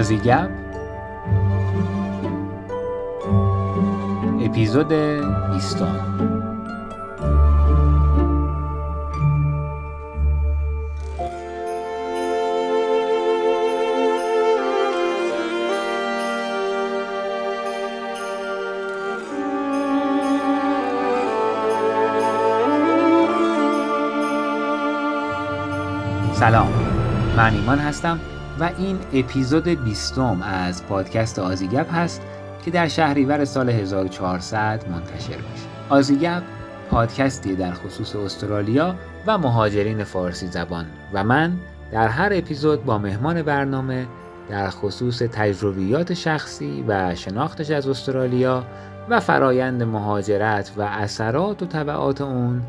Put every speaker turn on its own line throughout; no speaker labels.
آزیگب اپیزود بیستم. سلام. من ایمان هستم. و این اپیزود بیستم از پادکست آزیگپ هست که در شهریور سال 1400 منتشر میشه. آزیگپ پادکستی در خصوص استرالیا و مهاجرین فارسی زبان و من در هر اپیزود با مهمان برنامه در خصوص تجربیات شخصی و شناختش از استرالیا و فرایند مهاجرت و اثرات و طبعات اون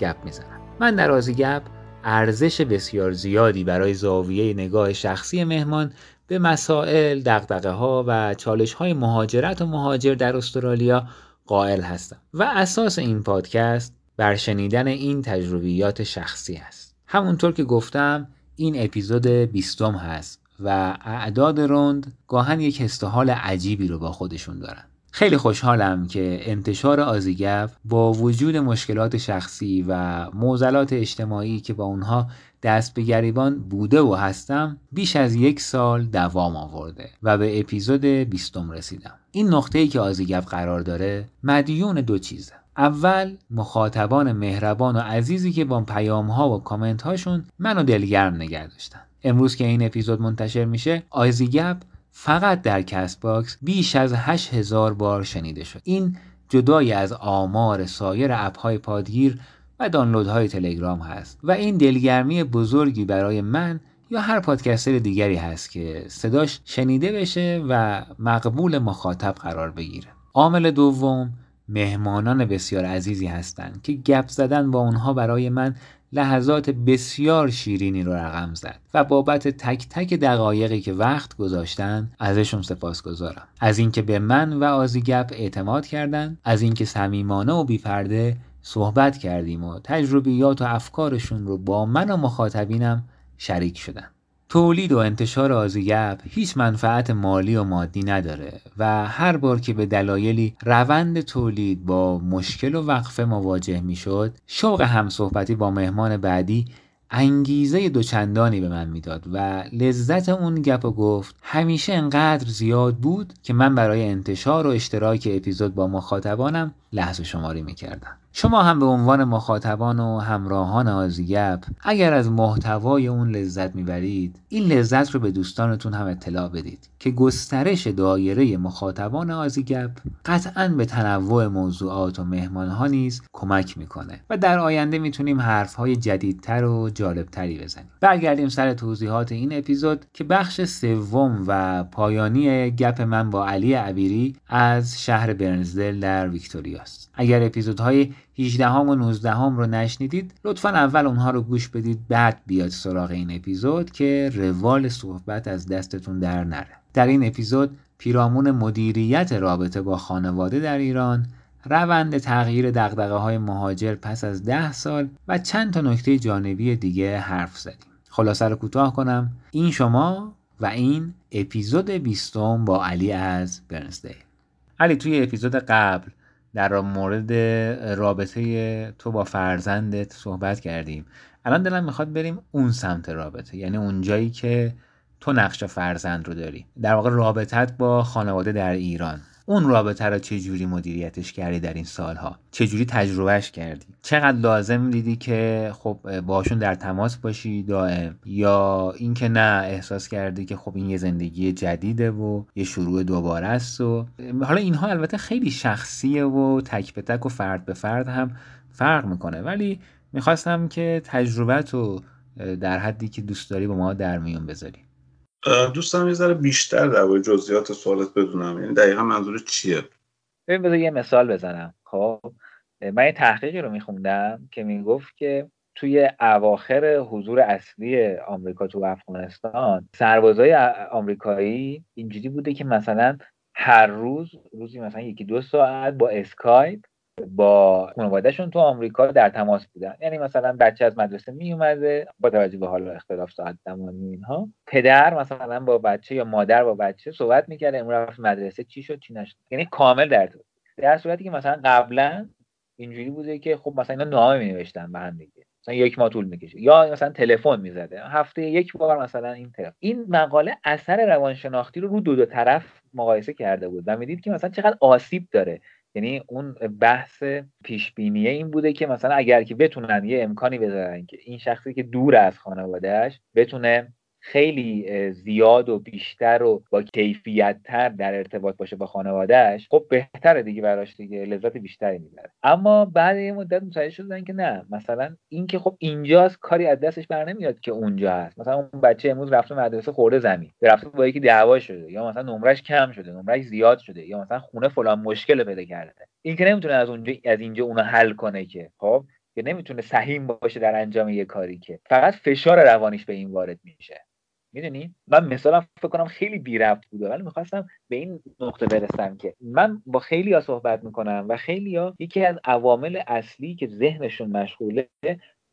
گپ می‌زنم. من در آزیگپ ارزش بسیار زیادی برای زاویه نگاه شخصی مهمان به مسائل، دقدقه ها و چالش های مهاجرت و مهاجر در استرالیا قائل هستم و اساس این پادکست بر شنیدن این تجربیات شخصی است. همونطور که گفتم این اپیزود بیستم هست و اعداد رند گاهن یک حال عجیبی رو با خودشون دارن. خیلی خوشحالم که انتشار آزیگف با وجود مشکلات شخصی و موزلات اجتماعی که با اونها دست به گریبان بوده و هستم بیش از یک سال دوام آورده و به اپیزود بیستم رسیدم. این نقطه ای که آزیگف قرار داره مدیون دو چیزه. اول مخاطبان مهربان و عزیزی که با پیام ها و کامنت هاشون منو دلگرم نگه داشتن. امروز که این اپیزود منتشر میشه آزیگپ فقط در Castbox بیش از 8000 بار شنیده شد. این جدای از آمار سایر اپهای پادگیر و دانلودهای تلگرام هست و این دلگرمی بزرگی برای من یا هر پادکستر دیگری هست که صداش شنیده بشه و مقبول مخاطب قرار بگیره. عامل دوم مهمانان بسیار عزیزی هستند که گپ زدن با اونها برای من لحظات بسیار شیرینی رو رقم زد و بابت تک تک دقایقی که وقت گذاشتن ازشون سپاسگزارم از اینکه به من و آزیگپ اعتماد کردن از اینکه صمیمانه و بیپرده صحبت کردیم و تجربیات و افکارشون رو با من و مخاطبینم شریک شدن. تولید و انتشار آزیگپ هیچ منفعت مالی و مادی نداره و هر بار که به دلایلی روند تولید با مشکل و وقفه مواجه می‌شد شوق همصحبتی با مهمان بعدی انگیزه دوچندانی به من می‌داد و لذت اون گپ و گفت همیشه انقدر زیاد بود که من برای انتشار و اشتراک اپیزود با مخاطبانم لحظه شماری می‌کردم. شما هم به عنوان مخاطبان و همراهان آزیگپ اگر از محتوای اون لذت می‌برید این لذت رو به دوستانتون هم اطلاع بدید که گسترش دایره مخاطبان آزیگپ قطعا به تنوع موضوعات و مهمانها نیز کمک می‌کنه و در آینده می‌تونیم حرفهای جدیدتر و جالبتری بزنیم. برگردیم سر توضیحات این اپیزود که بخش سوم و پایانی گپ من با علی عبیری از شهر برنزدل در ویکتوریاست. اگر اپیزودهای 18 هم و 19 هم رو نشنیدید لطفا اول اونها رو گوش بدید بعد بیاد سراغ این اپیزود که روال صحبت از دستتون در نره. در این اپیزود پیرامون مدیریت رابطه با خانواده در ایران روند تغییر دقدقه های مهاجر پس از ده سال و چند تا نکته جانبی دیگه حرف زدیم. خلاصه رو کوتاه کنم. این شما و این اپیزود بیستم با علی از برنسدیل علی توی اپیزود قبل در مورد رابطه تو با فرزندت صحبت کردیم. الان دلم می‌خواد بریم اون سمت رابطه. یعنی اون جایی که تو نقش فرزند رو داری. در واقع رابطت با خانواده در ایران. اون رابطه رو جوری مدیریتش کردی در این سالها؟ چه جوری تجربهش کردی؟ چقدر لازم دیدی که خب باشون در تماس باشی دائم؟ یا اینکه نه احساس کردی که خب این یه زندگی جدیده و یه شروع دوباره است و حالا اینها البته خیلی شخصیه و تک به تک و فرد به فرد هم فرق می‌کنه. ولی می‌خواستم که تجربت رو در حدی که دوست داری با ما در میون بذاری.
دوستم یه ذره بیشتر در مورد جزئیات سوالت بدونم. یعنی دقیقا منظور چیه؟
ببین بذار یه مثال بزنم. خب من یه تحقیقی رو میخوندم که می‌گفت که توی اواخر حضور اصلی آمریکا تو افغانستان سربازای آمریکایی اینجوری بوده که مثلا هر روز روزی مثلا یکی دو ساعت با اسکایپ
با خانوادهشون تو آمریکا در تماس بودن. یعنی مثلا بچه از مدرسه می اومده با توجه به حالا اختلاف ساعت زمانی اینها. پدر مثلا با بچه یا مادر با بچه صحبت می‌کرده امروز رفت مدرسه چی شد چی نشد. یعنی کامل در در صورتی که مثلا قبلا اینجوری بوده که خب مثلا اینا نامه می نوشتن به هم دیگه. مثلا یک ماه طول می‌کشه. یا مثلا تلفن می‌زده. هفته یک بار مثلا این طرف این مقاله اثر روانشناختی رو رو دو دو طرف مقایسه کرده بود. و می‌دید که مثلا چقدر آسیب داره. یعنی اون بحث پیش بینیه این بوده که مثلا اگر که بتونن یه امکانی بذارن که این شخصی که دور از خانوادهش بتونه خیلی زیاد و بیشتر و با کیفیت تر در ارتباط باشه با خانوادهش خب بهتره دیگه براش دیگه لذت بیشتری می‌بره. اما بعد یه مدت متوجه شدن که نه مثلا این که خب اینجاست کاری از دستش بر نمیاد که اونجا هست. مثلا اون بچه امروز رفته مدرسه خورده زمین رفته با یکی دعوا شده یا مثلا نمرش کم شده نمرش زیاد شده یا مثلا خونه فلان مشکل پیدا کرده. این که نمی‌تونه از اونجا از اینجا اونو حل کنه که خب؟ که نمی‌تونه سهیم باشه در انجام یه کاری که. فقط فشار روانیش به این وارد میشه. می‌دونی؟ من مثالم فکر کنم خیلی بی رفت بوده ولی می‌خواستم به این نقطه برسم که من با خیلی ها صحبت می‌کنم و خیلی ها یکی از عوامل اصلی که ذهنشون مشغوله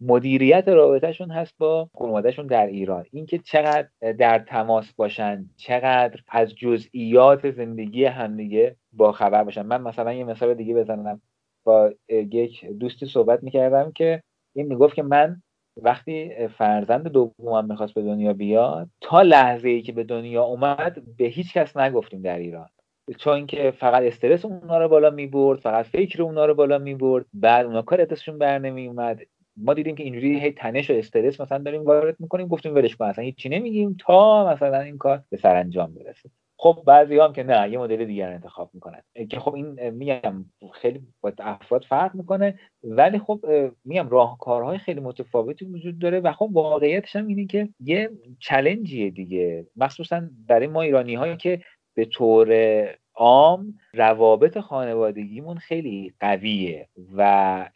مدیریت رابطهشون هست با خانوادهشون در ایران. اینکه چقدر در تماس باشن چقدر از جزئیات زندگی همدیگه با خبر باشن. من مثلا یه مثال دیگه بزنم. با یک دوستی صحبت می‌کردم که این می‌گفت که من وقتی فرزند دومم می‌خواست به دنیا بیاد تا لحظه ای که به دنیا اومد به هیچ کس نگفتیم در ایران. چون که فقط استرس اونا رو بالا می‌برد فقط فکر اونا رو بالا می‌برد بعد اونا کار ازشون بر نمیومد ما دیدیم که اینجوری هی تنش و استرس مثلا داریم وارد می‌کنیم گفتیم ولش کن اصلا هیچی نمیگیم تا مثلا این کار به سرانجام برسه. خب بعضی هم که نه یه مدل دیگر انتخاب می‌کنن. که خب این میگم خیلی با افراد فرق می‌کنه ولی خب میگم راهکارهای خیلی متفاوتی وجود داره و خب واقعیتش هم اینه که یه چلنجیه دیگه. مخصوصا برای ما ایرانی هایی که به طور عام روابط خانوادگیمون خیلی قویه و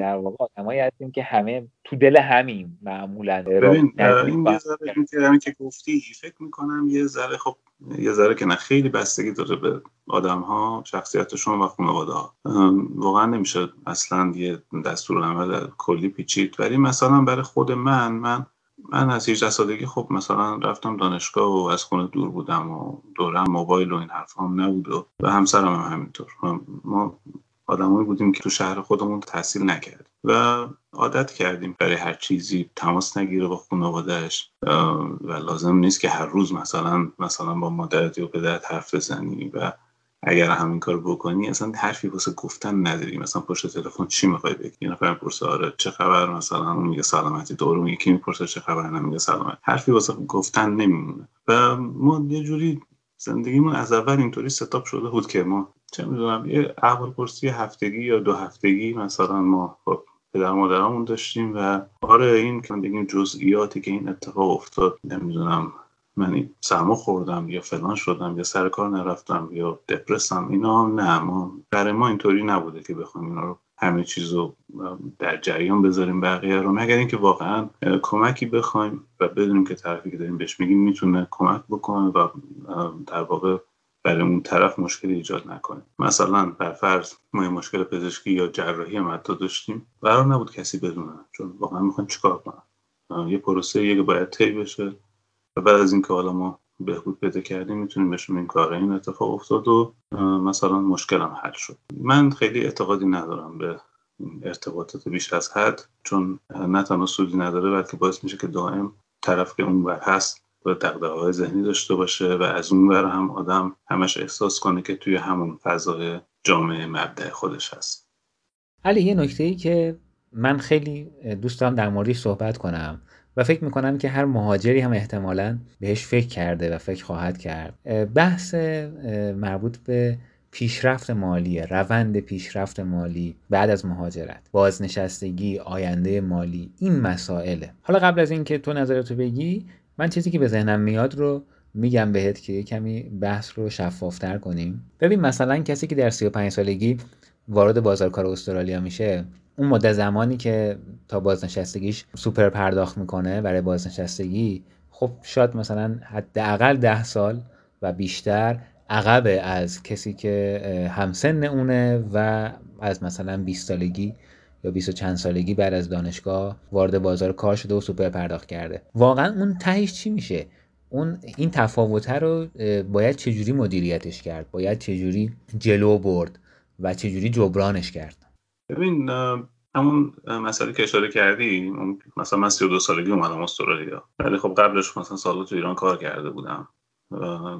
در واقع آدمایی هستیم که همه تو دل همیم معمولا.
ببین این یه ذره که گفتی فکر می‌کنم یه ذره خب یه ذره که نه خیلی بستگی داره به آدم ها شخصیتشون و خانواده ها. واقعا نمیشه اصلا یه دستور عمل کلی پیچید. ولی مثلا برای خود من من من از 18 سالگی خب مثلا رفتم دانشگاه و از خونه دور بودم و دورم موبایل و این حرف هم نبود و, و همسرم هم همینطور. ما آدمایی بودیم که تو شهر خودمون تحصیل نکرد و عادت کردیم برای هر چیزی تماس نگیره با خانوادهش و لازم نیست که هر روز مثلا مثلا با مادرت یا پدرت حرف بزنی و اگر همین کار بکنی اصلا حرفی واسه گفتن نداری. مثلا پشت تلفن چی می‌خوای بگی؟ یه نفر می‌پرسه آره چه خبر؟ مثلا اون میگه سلامتی. دور اون یکی می‌پرسه چه خبر؟ میگه سلامت. حرفی واسه گفتن نمیمونه. و ما یه جوری زندگیمون از اول اینطوری ستاپ شده بود که ما چه می‌دونم یه احوال پرسی هفتگی یا دو هفتگی مثلا ما خب پدر مادرمون داشتیم و آره این که بگیم جزئیاتی که این اتفاق افتاد نمی‌دونم من سرما خوردم یا فلان شدم یا سر کار نرفتم یا دپرسم اینا نه ما برای ما اینطوری نبوده که بخوایم اینا رو همه چیز رو در جریان بذاریم بقیه رو. مگر اینکه واقعا کمکی بخوایم و بدونیم که طرفی که داریم بهش میگیم می‌تونه کمک بکنه و در واقع برای اون طرف مشکلی ایجاد نکنه. مثلا بر فرض ما مشکل پزشکی یا جراحی متا داشتیم قرار نبود کسی بدونه چون واقعا می‌خوایم چیکار کنم یه پروسه یه باید طی بشه و بعد از اینکه حالا ما بهبود پیدا کردیم می‌تونیم بهشون این کار این اتفاق افتاد و مثلا مشکلم حل شد. من خیلی اعتقادی ندارم به ارتباطات بیش از حد چون نه تنها سودی نداره بلکه باعث میشه که دائم طرف که اون بر هست و دقدقه ذهنی داشته باشه و از اون بر هم آدم همش احساس کنه که توی همون فضای جامعه مبدع خودش هست.
علی یه نکته ای که من خیلی دوست دارم در موردش صحبت کنم و فکر می‌کنم که هر مهاجری هم احتمالا بهش فکر کرده و فکر خواهد کرد. بحث مربوط به پیشرفت مالی روند پیشرفت مالی بعد از مهاجرت بازنشستگی آینده مالی این مسائله. حالا قبل از اینکه تو نظرتو بگی من چیزی که به ذهنم میاد رو میگم بهت که کمی بحث رو شفافتر کنیم. ببین مثلا کسی که در 35 سالگی وارد بازار کار استرالیا میشه اون مدت زمانی که تا بازنشستگیش سوپر پرداخت می‌کنه برای بازنشستگی خب شاید مثلا حداقل ده سال و بیشتر عقب از کسی که همسن اونه و از مثلا 20 سالگی یا 20 و چند سالگی بعد از دانشگاه وارد بازار کار شده و سوپر پرداخت کرده. واقعا اون تهش چی میشه؟ اون این تفاوته رو باید چجوری مدیریتش کرد؟ باید چجوری جلو برد و چجوری جبرانش کرد؟
ببین همون مسئله که اشاره کردی مثلا من 32 سالگی اومدم استرالیا. ولی خب قبلش مثلا سال تو ایران کار کرده بودم.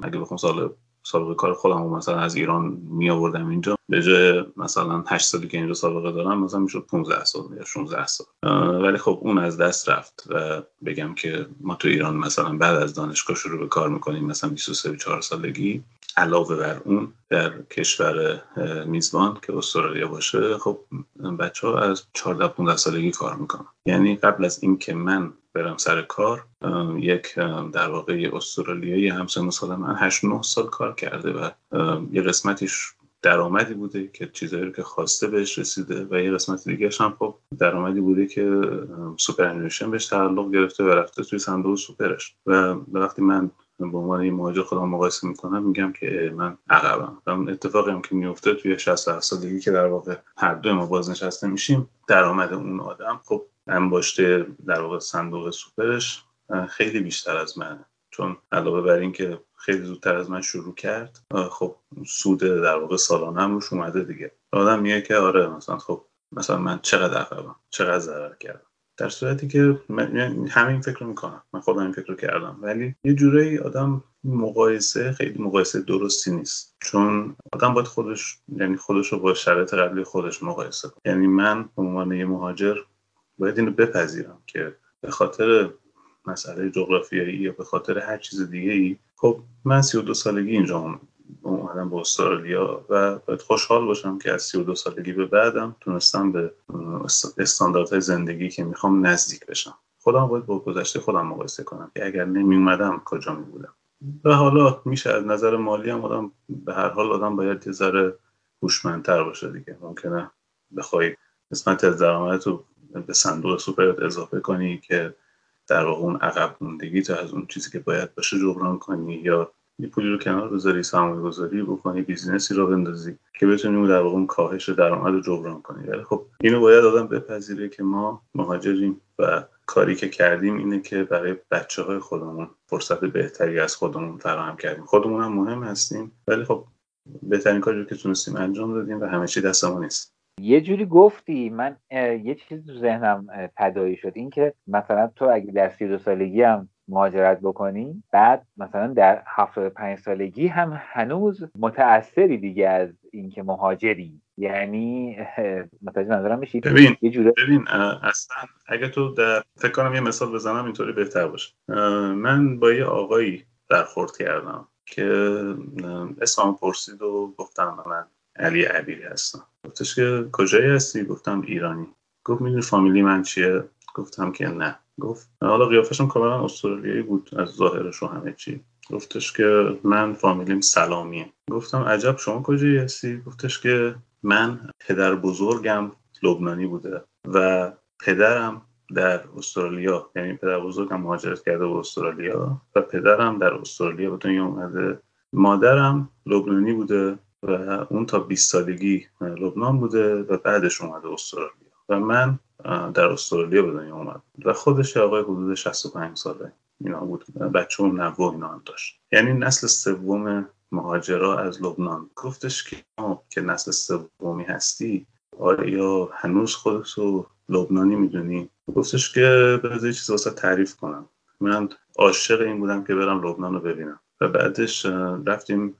اگه بخوام سال سابقه کار خودم مثلا از ایران می آوردم اینجا. به جای مثلا 8 سالی که اینجا سابقه دارم مثلا می‌شد 15 سال یا 16 سال. ولی خب اون از دست رفت و بگم که ما تو ایران مثلا بعد از دانشگاه شروع به کار می‌کنیم مثلا 23 4 سالگی. علاوه بر اون در کشور میزبان که استرالیا باشه خب بچه ها از 14 15 سالگی کار می‌کنن. یعنی قبل از اینکه من برم سر کار یک در واقع استرالیایی همسن سال من 8 9 سال کار کرده و یه قسمتیش درآمدی بوده که چیزایی رو که خواسته بهش رسیده و یه قسمت دیگه هم خب درآمدی بوده که سوپر بهش تعلق گرفته و رفته توی صندوق سوپرش. و وقتی من به عنوان این مهاجر خودم مقایسه می‌کنم میگم که من عقبم. و اون اتفاقی هم که میفته توی 60 سالگی که در واقع هر دو ما بازنشسته میشیم درآمد اون آدم. خب انباشته در واقع صندوق سوپرش خیلی بیشتر از منه چون علاوه بر اینکه خیلی زودتر از من شروع کرد خب سود در واقع سالانه هم روش اومده دیگه. آدم میگه که آره مثلا خب مثلا من چقدر عقبم چقدر ضرر کردم. در صورتی که من همین فکر رو می‌کنم. من خودم این فکر رو کردم. ولی یه جورایی آدم مقایسه خیلی مقایسه درستی نیست. چون آدم باید خودش یعنی خودش رو با شرایط قبلی خودش مقایسه کنه. یعنی من به عنوان یه مهاجر باید اینو بپذیرم که به خاطر مسئله جغرافیایی یا به خاطر هر چیز دیگه ای خب من 32 سالگی اینجا اومدم به استرالیا و باید خوشحال باشم که از 32 سالگی به بعدم تونستم به استانداردهای زندگی که می‌خوام نزدیک بشم. خودم باید با گذشته خودم مقایسه کنم که اگر نمی اومدم کجا می بودم و حالا میشه از نظر مالی هم آدم به هر حال آدم باید یه ذره هوشمندتر باشه دیگه. ممکنه بخوای قسمت از درآمدت رو به صندوق سوپرت اضافه کنی که در واقع اون عقب موندگی تو از اون چیزی که باید باشه جبران کنی یا یه پولی رو کنار بذاری سرمایه گذاری بکنی بیزینسی رو بندازی که بتونی در واقع اون کاهش درآمد رو جبران کنی. ولی خب اینو باید آدم بپذیره که ما مهاجریم و کاری که کردیم اینه که برای بچه های خودمون فرصت بهتری از خودمون فراهم کردیم. خودمون هم مهم هستیم ولی خب بهترین کاری رو که تونستیم انجام دادیم و همه چی دست ما نیست.
یه جوری گفتی من یه چیز تو ذهنم تدایی شد. این که مثلا تو اگه در سی دو سالگی هم مهاجرت بکنی بعد مثلا در 75 سالگی هم هنوز متأثری دیگه از اینکه مهاجری. یعنی متوجه نظرم میشی؟
ببین یه جوره ببین اصلا اگه تو در فکر کنم یه مثال بزنم اینطوری بهتر باشه. من با یه آقایی برخورد کردم که اسمم پرسید و گفتم من علی عبیری هستم. گفتش که کجایی هستی؟ گفتم ایرانی. گفت می‌دونی فامیلی من چیه؟ گفتم که نه. گفت. حالا قیافشون کاملا استرالیایی بود از ظاهرش و همه چی. گفتش که من فامیلیم سلامیه. گفتم عجب شما کجایی هستی؟ گفتش که من پدر بزرگم لبنانی بوده و پدرم در استرالیا. یعنی پدر بزرگم مهاجرت کرده به استرالیا و پدرم در استرالیا. به دنیا اومده. مادرم لبنانی بوده و اون تا 20 سالگی لبنان بوده و بعدش اومده استرالیا. و من در استرالیا به دنیا اومد و خودش آقای حدود 65 ساله. اینا بود. بچه و نوه اینا هم داشت. یعنی نسل سوم مهاجرا از لبنان. گفتش که که نسل سومی هستی؟ آیا هنوز خودت رو لبنانی می‌دونی؟ گفتش که بذار چیز واسه تعریف کنم. من عاشق این بودم که برم لبنان رو ببینم. و بعدش رفتیم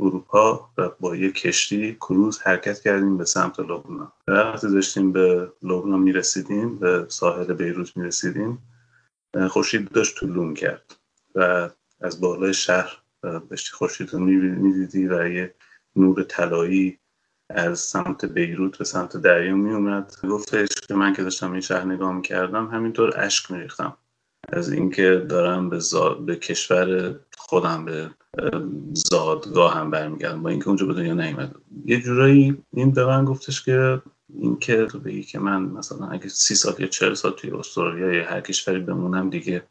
اروپا و با یه کشتی کروز حرکت کردیم به سمت لبنان. وقتی داشتیم به لبنان می‌رسیدیم به ساحل بیروت می‌رسیدیم خورشید داشت طلوع کرد و از بالای شهر داشتی خورشید رو می‌دیدی و یه نور طلایی از سمت بیروت به سمت دریا می اومد گفتش که من که داشتم این شهر نگاه می‌کردم همینطور اشک میریختم. از اینکه دارم به, به کشور خودم به زادگاه هم برمیگردم. با اینکه اونجا به دنیا نیومد. یه جورایی این به من گفتش که اینکه تو بگی که من مثلا اگه سی سال یا چهل سال توی استرالیا یا هر کشوری بمونم دیگه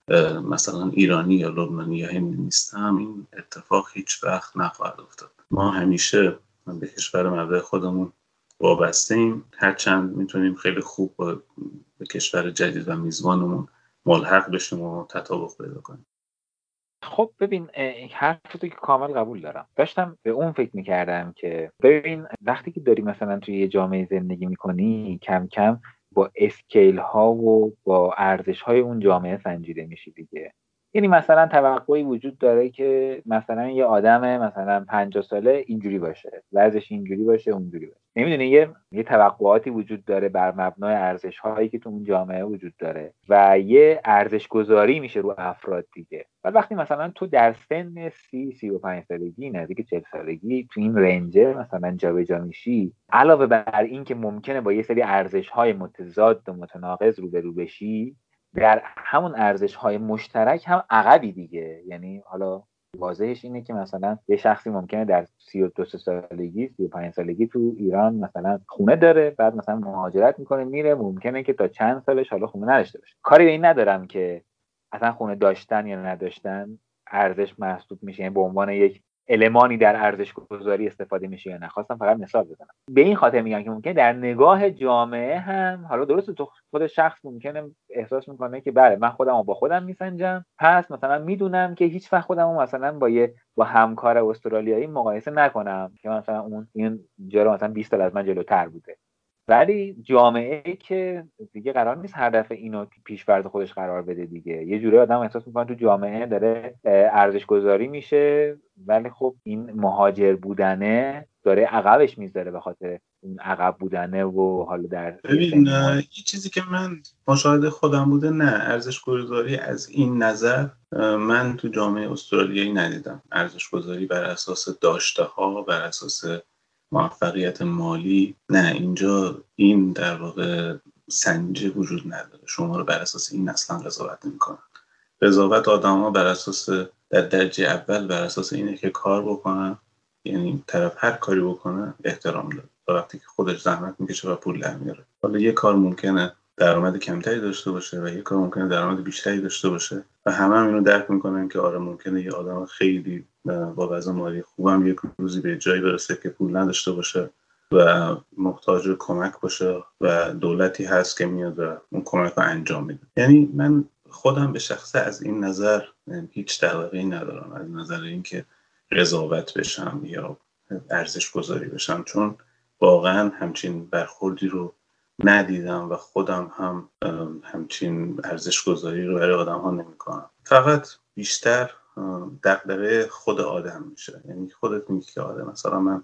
مثلا ایرانی یا لبنانی یا هندی نیستم. این اتفاق هیچ وقت نخواهد افتاد. ما همیشه به کشور مبدع خودمون وابسته ایم هرچند می‌تونیم خیلی خوب به کشور جدید و میزبانمون ملحق بشیم و تطابق پیدا کنیم.
خب ببین حرف تو که کامل قبول دارم. داشتم به اون فکر می‌کردم که ببین وقتی که داری مثلا توی یه جامعه زندگی می‌کنی کم کم با اسکیل ها و با ارزش های اون جامعه سنجیده میشی دیگه. یعنی مثلا توقعی وجود داره که مثلا یه آدم مثلا 50 ساله اینجوری باشه وضعش اینجوری باشه اونجوری باشه. نمی‌دونی یه یه توقعاتی وجود داره بر مبنای ارزش هایی که تو اون جامعه وجود داره و یه ارزش گذاری میشه رو افراد دیگه. ولی وقتی مثلا تو در سن سی سی و پنج سالگی نزدیک چل سالگی تو این رنجه مثلا جابجا میشی علاوه بر اینکه ممکنه با یه سری ارزش های متضاد و متناقض روبرو بشی در همون ارزش های مشترک هم عقبی دیگه. یعنی حالا واضحش اینه که مثلا یه شخصی ممکنه در 32 سالگی 35 سالگی تو ایران مثلا خونه داره بعد مثلا مهاجرت می‌کنه میره. ممکنه که تا چند سالش حالا خونه نداشته باشه. کاری به این ندارم که اصلا خونه داشتن یا نداشتن ارزش محسوب میشه. یعنی به عنوان یک المانی در ارزش گذاری استفاده میشه یا نه. خواستم فقط مثال بزنم. به این خاطر میگم که ممکنه در نگاه جامعه هم حالا درست تو خود شخص ممکنه احساس می‌کنه که بله من خودم با خودم میسنجم. پس مثلا می‌دونم که هیچ وقت خودم مثلا با یه با همکار استرالیایی مقایسه نکنم که مثلا اون این جا مثلا 20 سال از من جلوتر بوده. ولی جامعه که دیگه قرار نیست هر دفعه اینو پیش فرض خودش قرار بده دیگه. یه جوری آدم احساس می‌کنه تو جامعه داره ارزش گذاری میشه ولی خب این مهاجر بودنه داره عقبش می‌ذاره به خاطر اون عقب بودنه و حالا در
ببین یه چیزی که من مشاهده خودم بوده نه ارزش گذاری از این نظر من تو جامعه استرالیایی ندیدم. ارزش گذاری بر اساس داشته ها بر اساس موفقیت مالی. نه اینجا این در واقع سنجه وجود نداره. شما رو بر اساس این اصلا قضاوت نمی‌کنن. قضاوت آدم ها بر اساس در درجه اول بر اساس اینه که کار بکنن. یعنی طرف هر کاری بکنه احترام داره. وقتی که خودش زحمت می‌کشه و پول در میاره. حالا یه کار ممکنه درآمد کمتری داشته باشه و یه کار ممکنه درآمد بیشتری داشته باشه. و همه هم اینو درک می‌کنن که آره ممکنه یه آدم خیلی با وضع مالی خوبم یک روزی به جایی برسه که پول نداشته باشه و محتاج کمک باشه و دولتی هست که میاد و اون کمک رو انجام میده. یعنی من خودم به شخصه از این نظر هیچ دقیقی ندارم از نظر اینکه قضاوت بشم یا ارزش گذاری بشم چون واقعا همچین برخوردی رو ندیدم و خودم هم همچین ارزش گذاری رو برای آدم ها نمی کنم. فقط بیشتر دقدقه خود آدم میشه. یعنی خودت میگی که آره مثلا من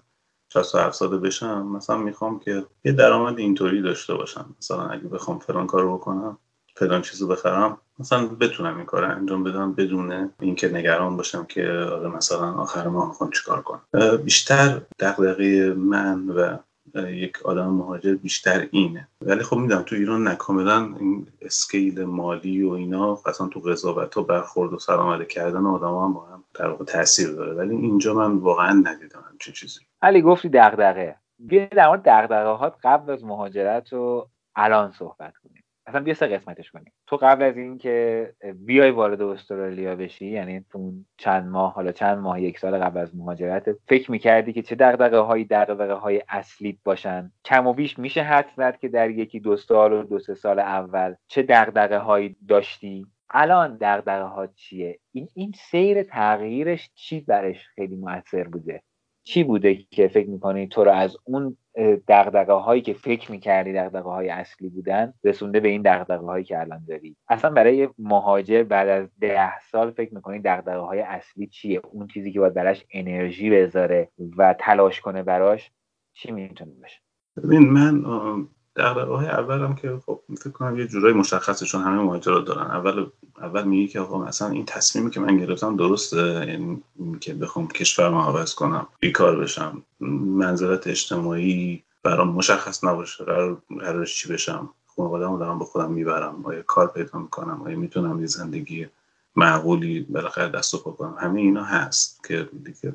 67 ساله بشم مثلا می‌خوام که یه درآمد اینطوری داشته باشم. مثلا اگه بخوام فلان کارو بکنم فلان چیزو بخرم مثلا بتونم این کار انجام بدم بدون اینکه نگران باشم که آره مثلا آخر ماه می‌خوام چیکار کنم. بیشتر دغدغه من و یک آدم مهاجر بیشتر اینه. ولی خب می‌دونم تو ایران نکاملا این اسکیل مالی و اینا اصلا تو قضاوت و برخورد و سلام کردن آدم هم با هم در واقع تاثیر داره. ولی اینجا من واقعا ندیدم همچین چیزی.
علی گفتی دغدغه. بیا در مورد دغدغه هات قبل از مهاجرت و الان صحبت کنیم. اصلا بیا سه قسمتش کنیم. تو قبل از اینکه بیای وارد استرالیا بشی یعنی تو چند ماه حالا چند ماه یک سال قبل از مهاجرت فکر می‌کردی که چه دغدغه هایی دغدغه های اصلی باشن. کم و بیش میشه حد زد که در یکی دو سال و دو سه سال اول چه دغدغه هایی داشتی. الان دغدغه ها چیه؟ این این سیر تغییرش چی برش خیلی موثر بوده؟ چی بوده که فکر می‌کنی تو رو از اون دقدقه هایی که فکر می‌کردی دقدقه های اصلی بودن رسونده به این دقدقه هایی که الان داری؟ اصلا برای مهاجر بعد از ده سال فکر می‌کنی دقدقه های اصلی چیه؟ اون چیزی که باید براش انرژی بذاره و تلاش کنه براش چی می‌تونه باشه؟
ببین من دغدغه های اولم که خب فکر کنم یه جورای مشخصه چون همه مهاجرات دارن. اول اول میگه که آقا مثلا این تصمیمی که من گرفتم درسته؟ یعنی که بخوام کشورم عوض کنم بیکار بشم منزلت اجتماعی برام مشخص نباشه قرار قرارش چی بشم؟ خانواده‌مو دارم به خودم می‌برم. آیا کار پیدا می‌کنم؟ آیا می‌تونم یه زندگی معقولی بالاخره دست و پا کنم؟ همه اینا هست که دیگه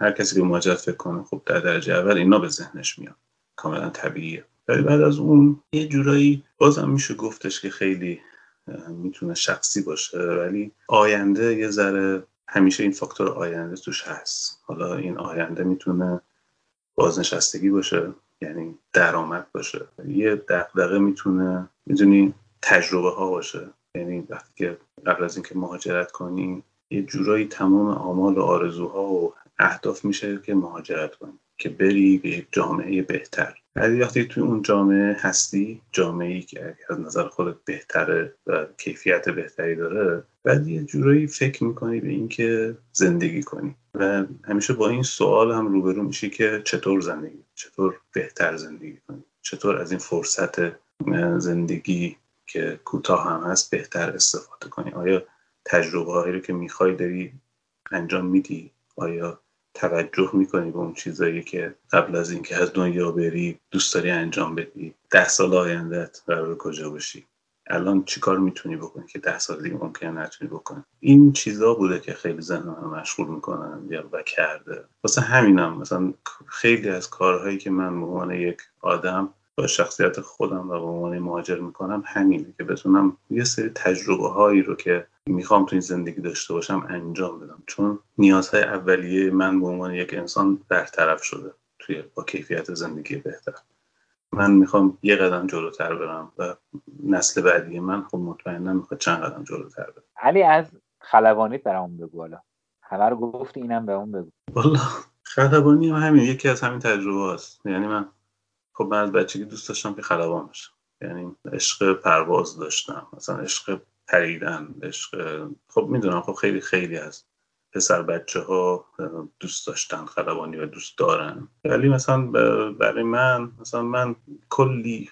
هر کسی که مهاجرت فکر کنه خب در درجه اول اینا به ذهنش میاد. کاملا طبیعیه. ولی بعد از اون یه جورایی بازم میشه گفتش که خیلی می‌تونه شخصی باشه ولی آینده یه ذره همیشه این فاکتور آینده توش هست. حالا این آینده می‌تونه بازنشستگی باشه یعنی درآمد باشه. یه دغدغه می‌تونه می‌دونی تجربه ها باشه. یعنی وقتی که قبل از اینکه مهاجرت کنی یه جورایی تمام آمال و آرزوها و اهداف میشه که مهاجرت کنی. که بری به یک جامعه بهتر. ولی وقتی توی اون جامعه هستی جامعه ای که از نظر خودت بهتره و کیفیت بهتری داره بعد یه جورایی فکر می‌کنی به اینکه زندگی کنی. و همیشه با این سوال هم روبرو میشی که چطور زندگی چطور بهتر زندگی کنی چطور از این فرصت زندگی که کوتاه هم هست بهتر استفاده کنی. آیا تجربه هایی رو که می‌خوای داری انجام میدی؟ آیا توجه می‌کنی به اون چیزایی که قبل از اینکه از دنیا بری دوست داری انجام بدی؟ ده سال آیندت قرار کجا باشی؟ الان چیکار می‌تونی بکنی که ده سال دیگه ممکن نتونی بکنی؟ این چیزا بوده که خیلی ذهن من مشغول می‌کنن یا و کرده. واسه همینم مثلا خیلی از کارهایی که من به عنوان یک آدم با شخصیت خودم و به عنوان مهاجر می‌کنم همینه که بتونم یه سری تجربه هایی رو که می‌خوام تو این زندگی داشته باشم انجام بدم. چون نیازهای اولیه من به عنوان یک انسان برطرف شده توی با کیفیت زندگی بهتر. من می‌خوام یه قدم جلوتر برم و نسل بعدی من خب مطمئنا می‌خواد چند قدم جلوتر برم
علی از خلبانیت برامون بگو حالا. همه رو گفتی اینم به اون بگو.
والا خلبانی هم همین یکی از همین تجربه هست یعنی من خب من از بچگی دوست داشتم که خلبان باشم. یعنی عشق پرواز داشتم. مثلا عشق پریدن عشق خب می‌دونم خب خیلی خیلی هست پسر بچه ها دوست داشتن خلبانی و دوست دارن. ولی مثلا برای من مثلا من کلی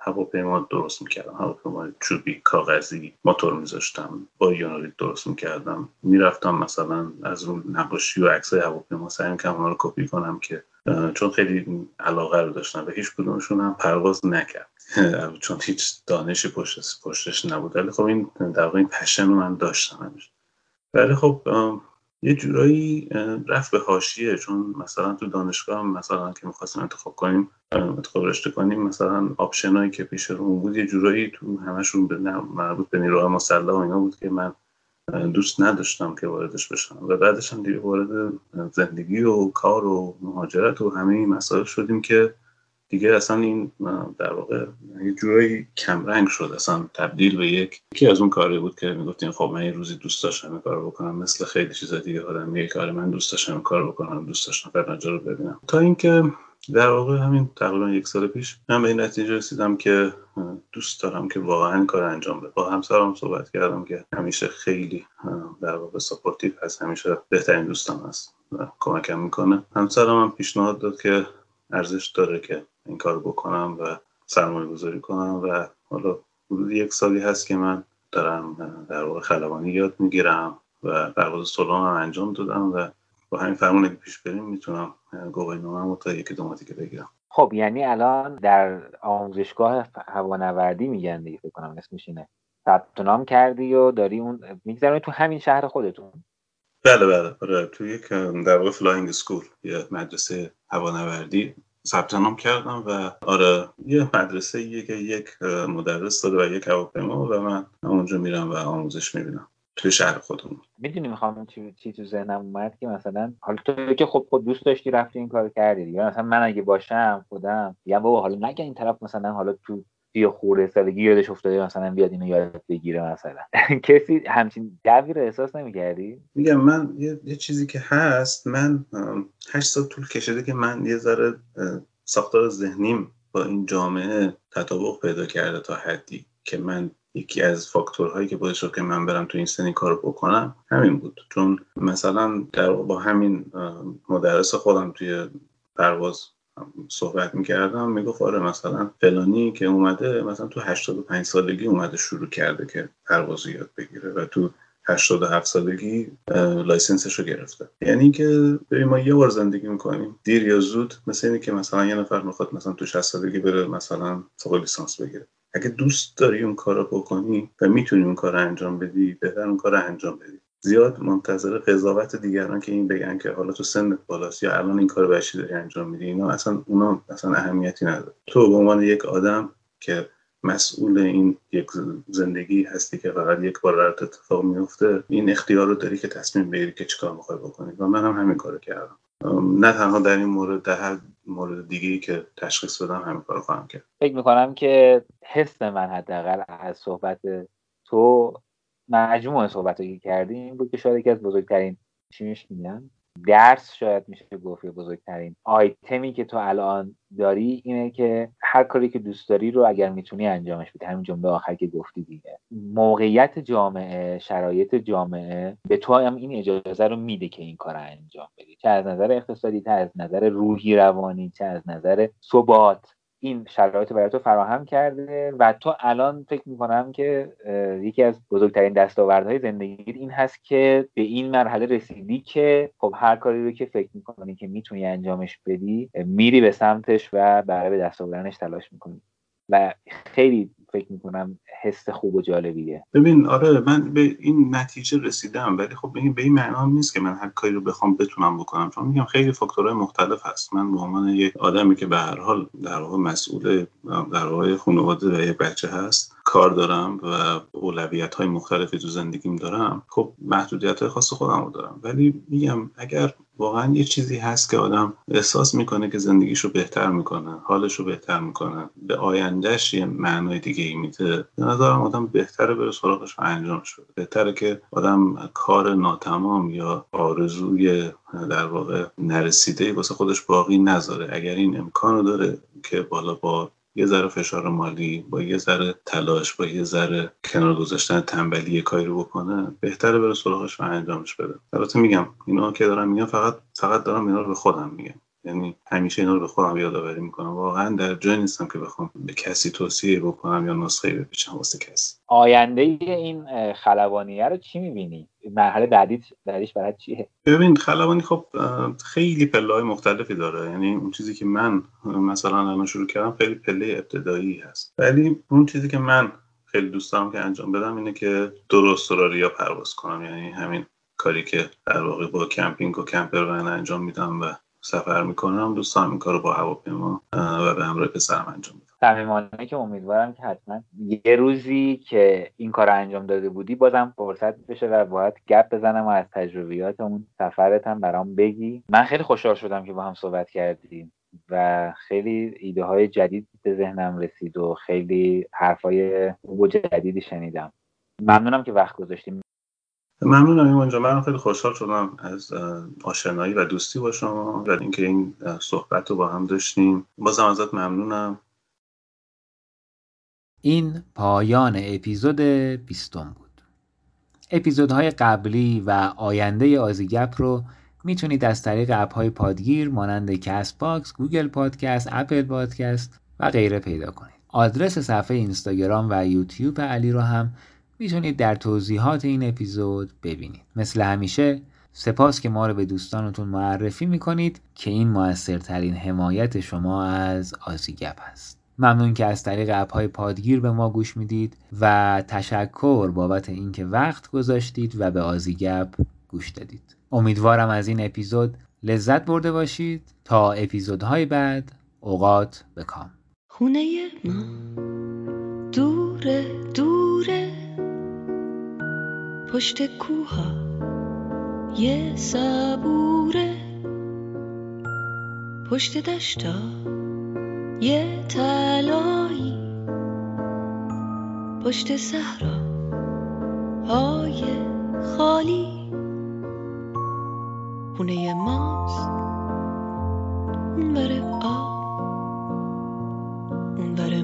هواپیما درست می‌کردم. هواپیما چوبی کاغذی موتور میذاشتم با یونولیت درست می‌کردم. می‌رفتم مثلا از رو نقاشی و عکسای هواپیما سعی می‌کردم رو کپی کنم که چون خیلی علاقه رو داشتم و هیچ کدومشون هم پرواز نکرد. چون هیچ دانشی پشت پشتش نبود. ولی خب این در این پشن رو من داشتم همیشه ولی خب یه جورایی رفت به حاشیه. چون مثلا تو دانشگاه مثلا که می‌خواستیم انتخاب کنیم انتخاب رشته کنیم مثلا آپشنایی که پیش رو بود. یه جورایی تو همشون به مربوط به نیروهای مسلح و اینا بود که من دوست نداشتم که واردش بشم و بعدش هم دیگه وارد زندگی و کار و مهاجرت و همه این مسائل شدیم که دیگه اصلا این در واقع یه جورایی کمرنگ شد اصلا تبدیل به یک یکی از اون کاری بود که می‌گفتیم خب من یه روزی دوست داشتم این کار بکنم مثل خیلی چیزا دیگه آدم میگه کار من دوست داشتم کار بکنم دوست داشتم فلان رو ببینم. تا اینکه در واقع همین تقریبا یک سال پیش من به این نتیجه رسیدم که دوست دارم که واقعا کار انجام بده. با همسرم صحبت کردم که همیشه خیلی در واقع supportive هست. همیشه بهترین دوستم هست و کمکم می‌کنه. همسرم هم پیشنهاد داد که ارزش داره که این کار بکنم و سرمایه گذاری کنم و حالا حدود یک سالی هست که من دارم در واقع خلبانی یاد می‌گیرم و پرواز سولان هم انجام دادم و با همین فرمون که پیش بریم می‌تونم گواهینامه تا یکی دو که بگیرم.
خب یعنی الان در آموزشگاه هوانوردی میگن دیگه فکر کنم اسمش اینه. ثبت نام کردی و داری اون میگذرونی تو همین شهر خودتون؟
بله بله. آره تو یک در واقع flying school یه مدرسه هوانوردی ثبت نام کردم و آره یه مدرسه یه که یک مدرس داده و یک هواپیما و من اونجا میرم و آموزش می‌بینم. توی شهر خودمون.
می‌دونی می‌خوام چی, چی تو ذهنم اومد که مثلا حالا تو که خب خود دوست داشتی رفتی این کار کردی یا مثلا من اگه باشم خودم یا بابا حالا نگه این طرف مثلا حالا تو سی خورده سالگی یادش افتاده مثلا بیاد اینو یاد بگیره مثلا. کسی همچین دوی رو احساس نمی‌کردی؟
میگم من یه،, یه چیزی که هست من هشت سال طول کشیده که من یه ذره ساختار ذهنیم با این جامعه تطابق پیدا کرده تا حدی. که من یکی از فاکتورهایی که باعث شد که من برم تو این سنی کار بکنم همین بود. چون مثلا در با همین مدرس خودم توی پرواز صحبت می‌کردم می‌گفت آره مثلا فلانی که اومده مثلا تو 85 سالگی اومده شروع کرده که پرواز یاد بگیره و تو 87 سالگی license ش رو گرفته. یعنی که ببین ما یه بار زندگی می‌کنیم. دیر یا زود مثل اینه که مثلا یه نفر می‌خواد مثلا تو 60 سالگی بره مثلا فوق لیسانس بگیره. اگه دوست داری اون کار رو بکنی و می‌تونی اون کار انجام بدی بهتر اون کار انجام بدی. زیاد منتظر قضاوت دیگران که این بگن که حالا تو سنت بالاست یا الان این کار بشی داری انجام میدی. اینا اصلا اونا اصلا اهمیتی نداره. تو به عنوان یک آدم که مسئول این یک زندگی هستی که فقط یک بار برات اتفاق میفته این اختیار رو داری که تصمیم بگیری که چیکار می‌خوای بکنی. و من هم همین کارو کردم. نه تنها در این مورد در هر مورد دیگه که تشخیص بدم همین کار خواهم کرد.
فکر می‌کنم که حس من حداقل از صحبت تو مجموع صحبت که کردیم بود که شاید یکی از بزرگترین چیمش میگن درس شاید میشه گفت بزرگترین آیتمی که تو الان داری اینه که هر کاری که دوست داری رو اگر می‌تونی انجامش بدی. همین جمله آخر که گفتی دیگه. موقعیت جامعه شرایط جامعه به تو هم این اجازه رو میده که این کار انجام بدی. چه از نظر اقتصادی چه از نظر روحی روانی چه از نظر ثبات. این شرایط برای تو فراهم کرده و تو الان فکر می‌کنم که یکی از بزرگترین دستاوردهای زندگی این هست که به این مرحله رسیدی که خب هر کاری رو که فکر می‌کنی که می‌تونی انجامش بدی میری به سمتش و برای به دست آوردنش تلاش می‌کنی. و خیلی فکر می‌کنم حس خوب و جالبیه.
ببین آره من به این نتیجه رسیدم ولی خب به این معنا نیست که من هر کاری رو بخوام بتونم بکنم. چون میگم خیلی فاکتورهای مختلف هست. من به عنوان یک آدمی که به هر حال در واقع مسئول در واقع خانواده و یک بچه هست کار دارم و اولویت های مختلفی تو زندگیم دارم خب محدودیت های خاص خودم رو دارم. ولی میگم اگر واقعا یه چیزی هست که آدم احساس می‌کنه که زندگیش رو بهتر می‌کنه حالش رو بهتر می‌کنه به آیندهش یه معنای دیگه ای میده نظرم آدم بهتره بره سراغش و انجامش بده بهتره که آدم کار ناتمام یا آرزوی در واقع نرسیده واسه خودش باقی نذاره. اگر این امکان داره که بالا با یه ذره فشار مالی با یه ذره تلاش با یه ذره کنار گذاشتن تنبلی کاری رو بکنه بهتره بره سراغش و انجامش بده. البته میگم اینا که دارم میگم فقط فقط دارم اینا رو به خودم میگم. یعنی همیشه اینا رو به خودم یادآوری می‌کنم. واقعا در جای نیستم که بخوام به کسی توصیه بکنم یا نسخه بپیچم واسه کسی.
آینده این خلبانیه رو چی می‌بینی؟ مرحله بعدی بعدیش برای چیه
ببین خلبانی خب خیلی پله های مختلفی داره. یعنی اون چیزی که من مثلا الان شروع کردم خیلی پله ابتدایی هست. ولی اون چیزی که من خیلی دوست دارم که انجام بدم اینه که درست ریا پرواز کنم. یعنی همین کاری که در واقع با کمپینگ و کمپر انجام میدم و سفر می‌کنم دوستان این کارو با هواپیما و به همراه پسرم انجام میدم.
صمیمانه که امیدوارم که حتما یه روزی که این کار انجام داده بودی بازم فرصت بشه و باید گپ بزنم و از تجربیات اون سفرت هم برام بگی. من خیلی خوشحال شدم که با هم صحبت کردیم و خیلی ایده های جدید به ذهنم رسید و خیلی حرفای خوب و جدیدی شنیدم. ممنونم که وقت گذاشتیم.
ممنونم ایمان جان. من خیلی خوشحال شدم از آشنایی و دوستی با شما و اینکه این صحبت رو با هم داشتیم. بازم ازت ممنونم.
این پایان اپیزود بیستم بود. اپیزودهای قبلی و آینده آزیگپ رو می‌تونید از طریق اپ های پادگیر مانند کست باکس، گوگل پادکست، اپل پادکست و غیره پیدا کنید. آدرس صفحه اینستاگرام و یوتیوب علی رو هم می‌تونید در توضیحات این اپیزود ببینید. مثل همیشه سپاس که ما رو به دوستانتون معرفی می‌کنید که این موثرترین حمایت شما از آزیگپ هست. ممنون که از طریق اپ های پادگیر به ما گوش می‌دید و تشکر بابت اینکه وقت گذاشتید و به آزیگپ گوش دادید. امیدوارم از این اپیزود لذت برده باشید تا اپیزودهای بعد. اوقات بکام.
خونه ما دوره پشت کوها یه صبوره. پشت دشتا یه تلایی پشت صحرا های خالی. خونه ماست. اون بره آب. بره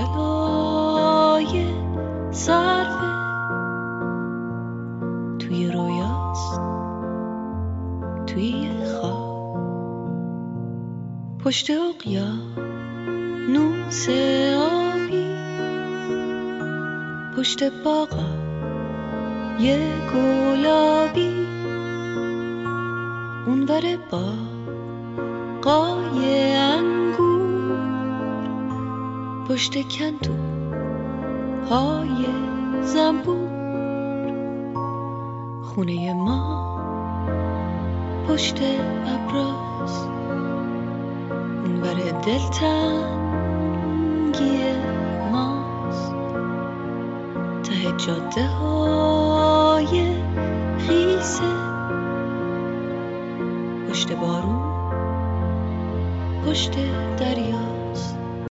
های صرفه توی رویاست توی خواب. پشت اقیا نوس آبی پشت باغا یه گلابی. اون با قای پشت کندو های زنبور. خونه ما پشت ابراز. اونور دلتنگی ماست. ته جاده ها